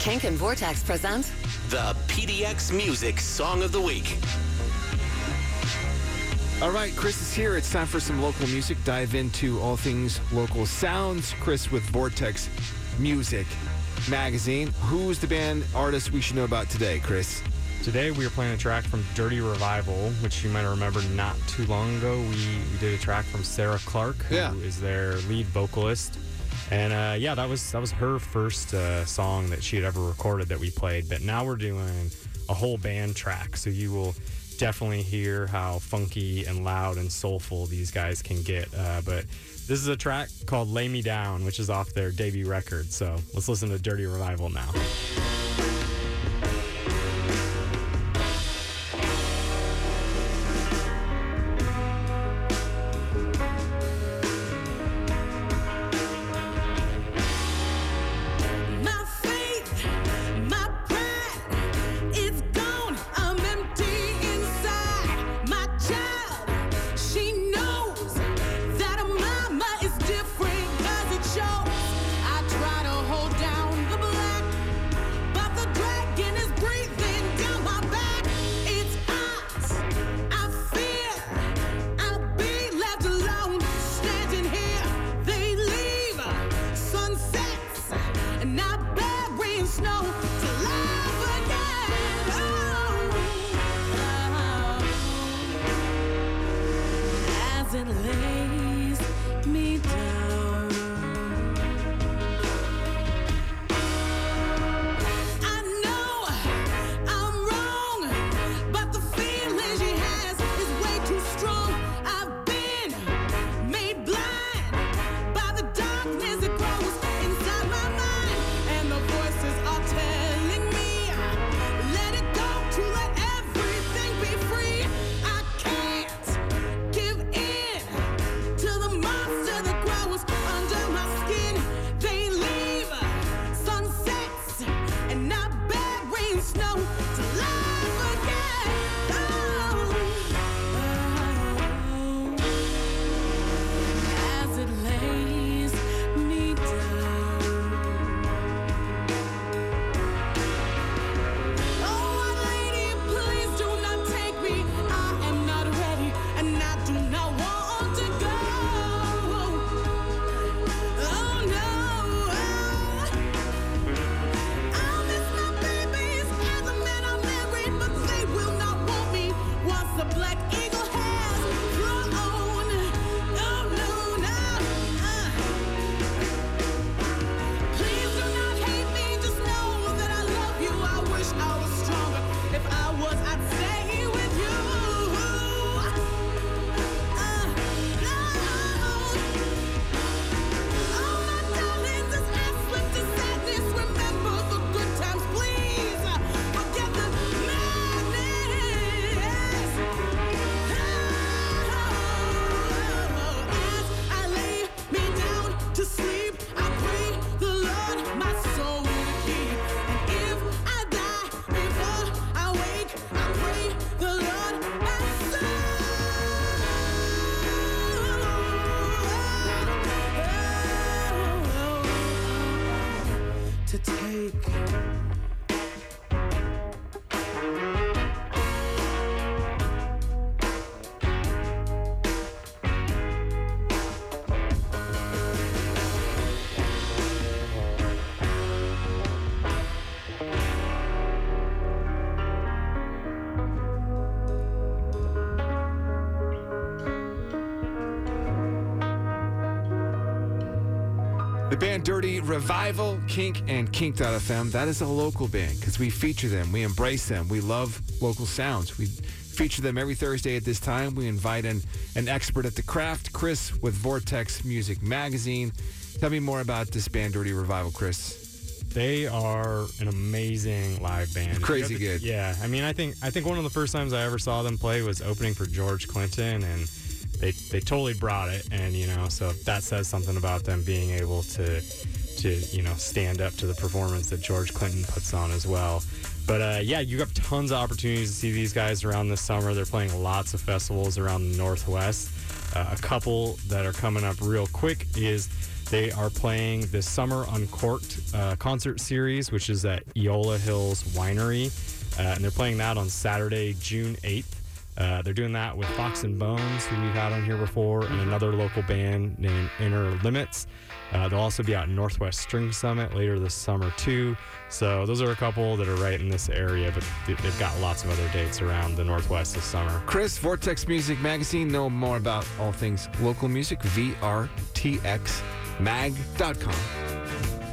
Kink and Vortex present the PDX Music Song of the Week. All right, Chris is here. It's time for some local music. Dive into all things local sounds. Chris with Vortex Music Magazine. Who's the band artist we should know about today, Chris? Today we are playing a track from Dirty Revival, which you might remember not too long ago. We, we did a track from Sarah Clark, who Yeah. is their lead vocalist. And uh, yeah, that was that was her first uh, song that she had ever recorded that we played. But now we're doing a whole band track, so you will definitely hear how funky and loud and soulful these guys can get. Uh, but this is a track called "Lay Me Down," which is off their debut record. So let's listen to Dirty Revival now. Take. The band Dirty Revival, Kink, and Kink.fm. That is a local band because we feature them. We embrace them. We love local sounds. We feature them every Thursday at this time. We invite in an expert at the craft, Chris with Vortex Music Magazine. Tell me more about this band, Dirty Revival, Chris. They are an amazing live band. Crazy You to- good. Yeah, I mean, I think I think one of the first times I ever saw them play was opening for George Clinton, and they they totally brought it. And you know, so that says something about them being able to to you know stand up to the performance that George Clinton puts on as well. But uh, yeah, you have tons of opportunities to see these guys around this summer. They're playing lots of festivals around the Northwest. Uh, a couple that are coming up real quick is they are playing the Summer Uncorked uh, concert series, which is at Eola Hills Winery. Uh, and they're playing that on Saturday, June 8th. Uh, they're doing that with Fox and Bones, who we've had on here before, and another local band named Inner Limits. Uh, they'll also be out in Northwest String Summit later this summer, too. So, those are a couple that are right in this area, but they- they've got lots of other dates around the Northwest this summer. Chris, Vortex Music Magazine. Know more about all things local music. VRTXmag.com.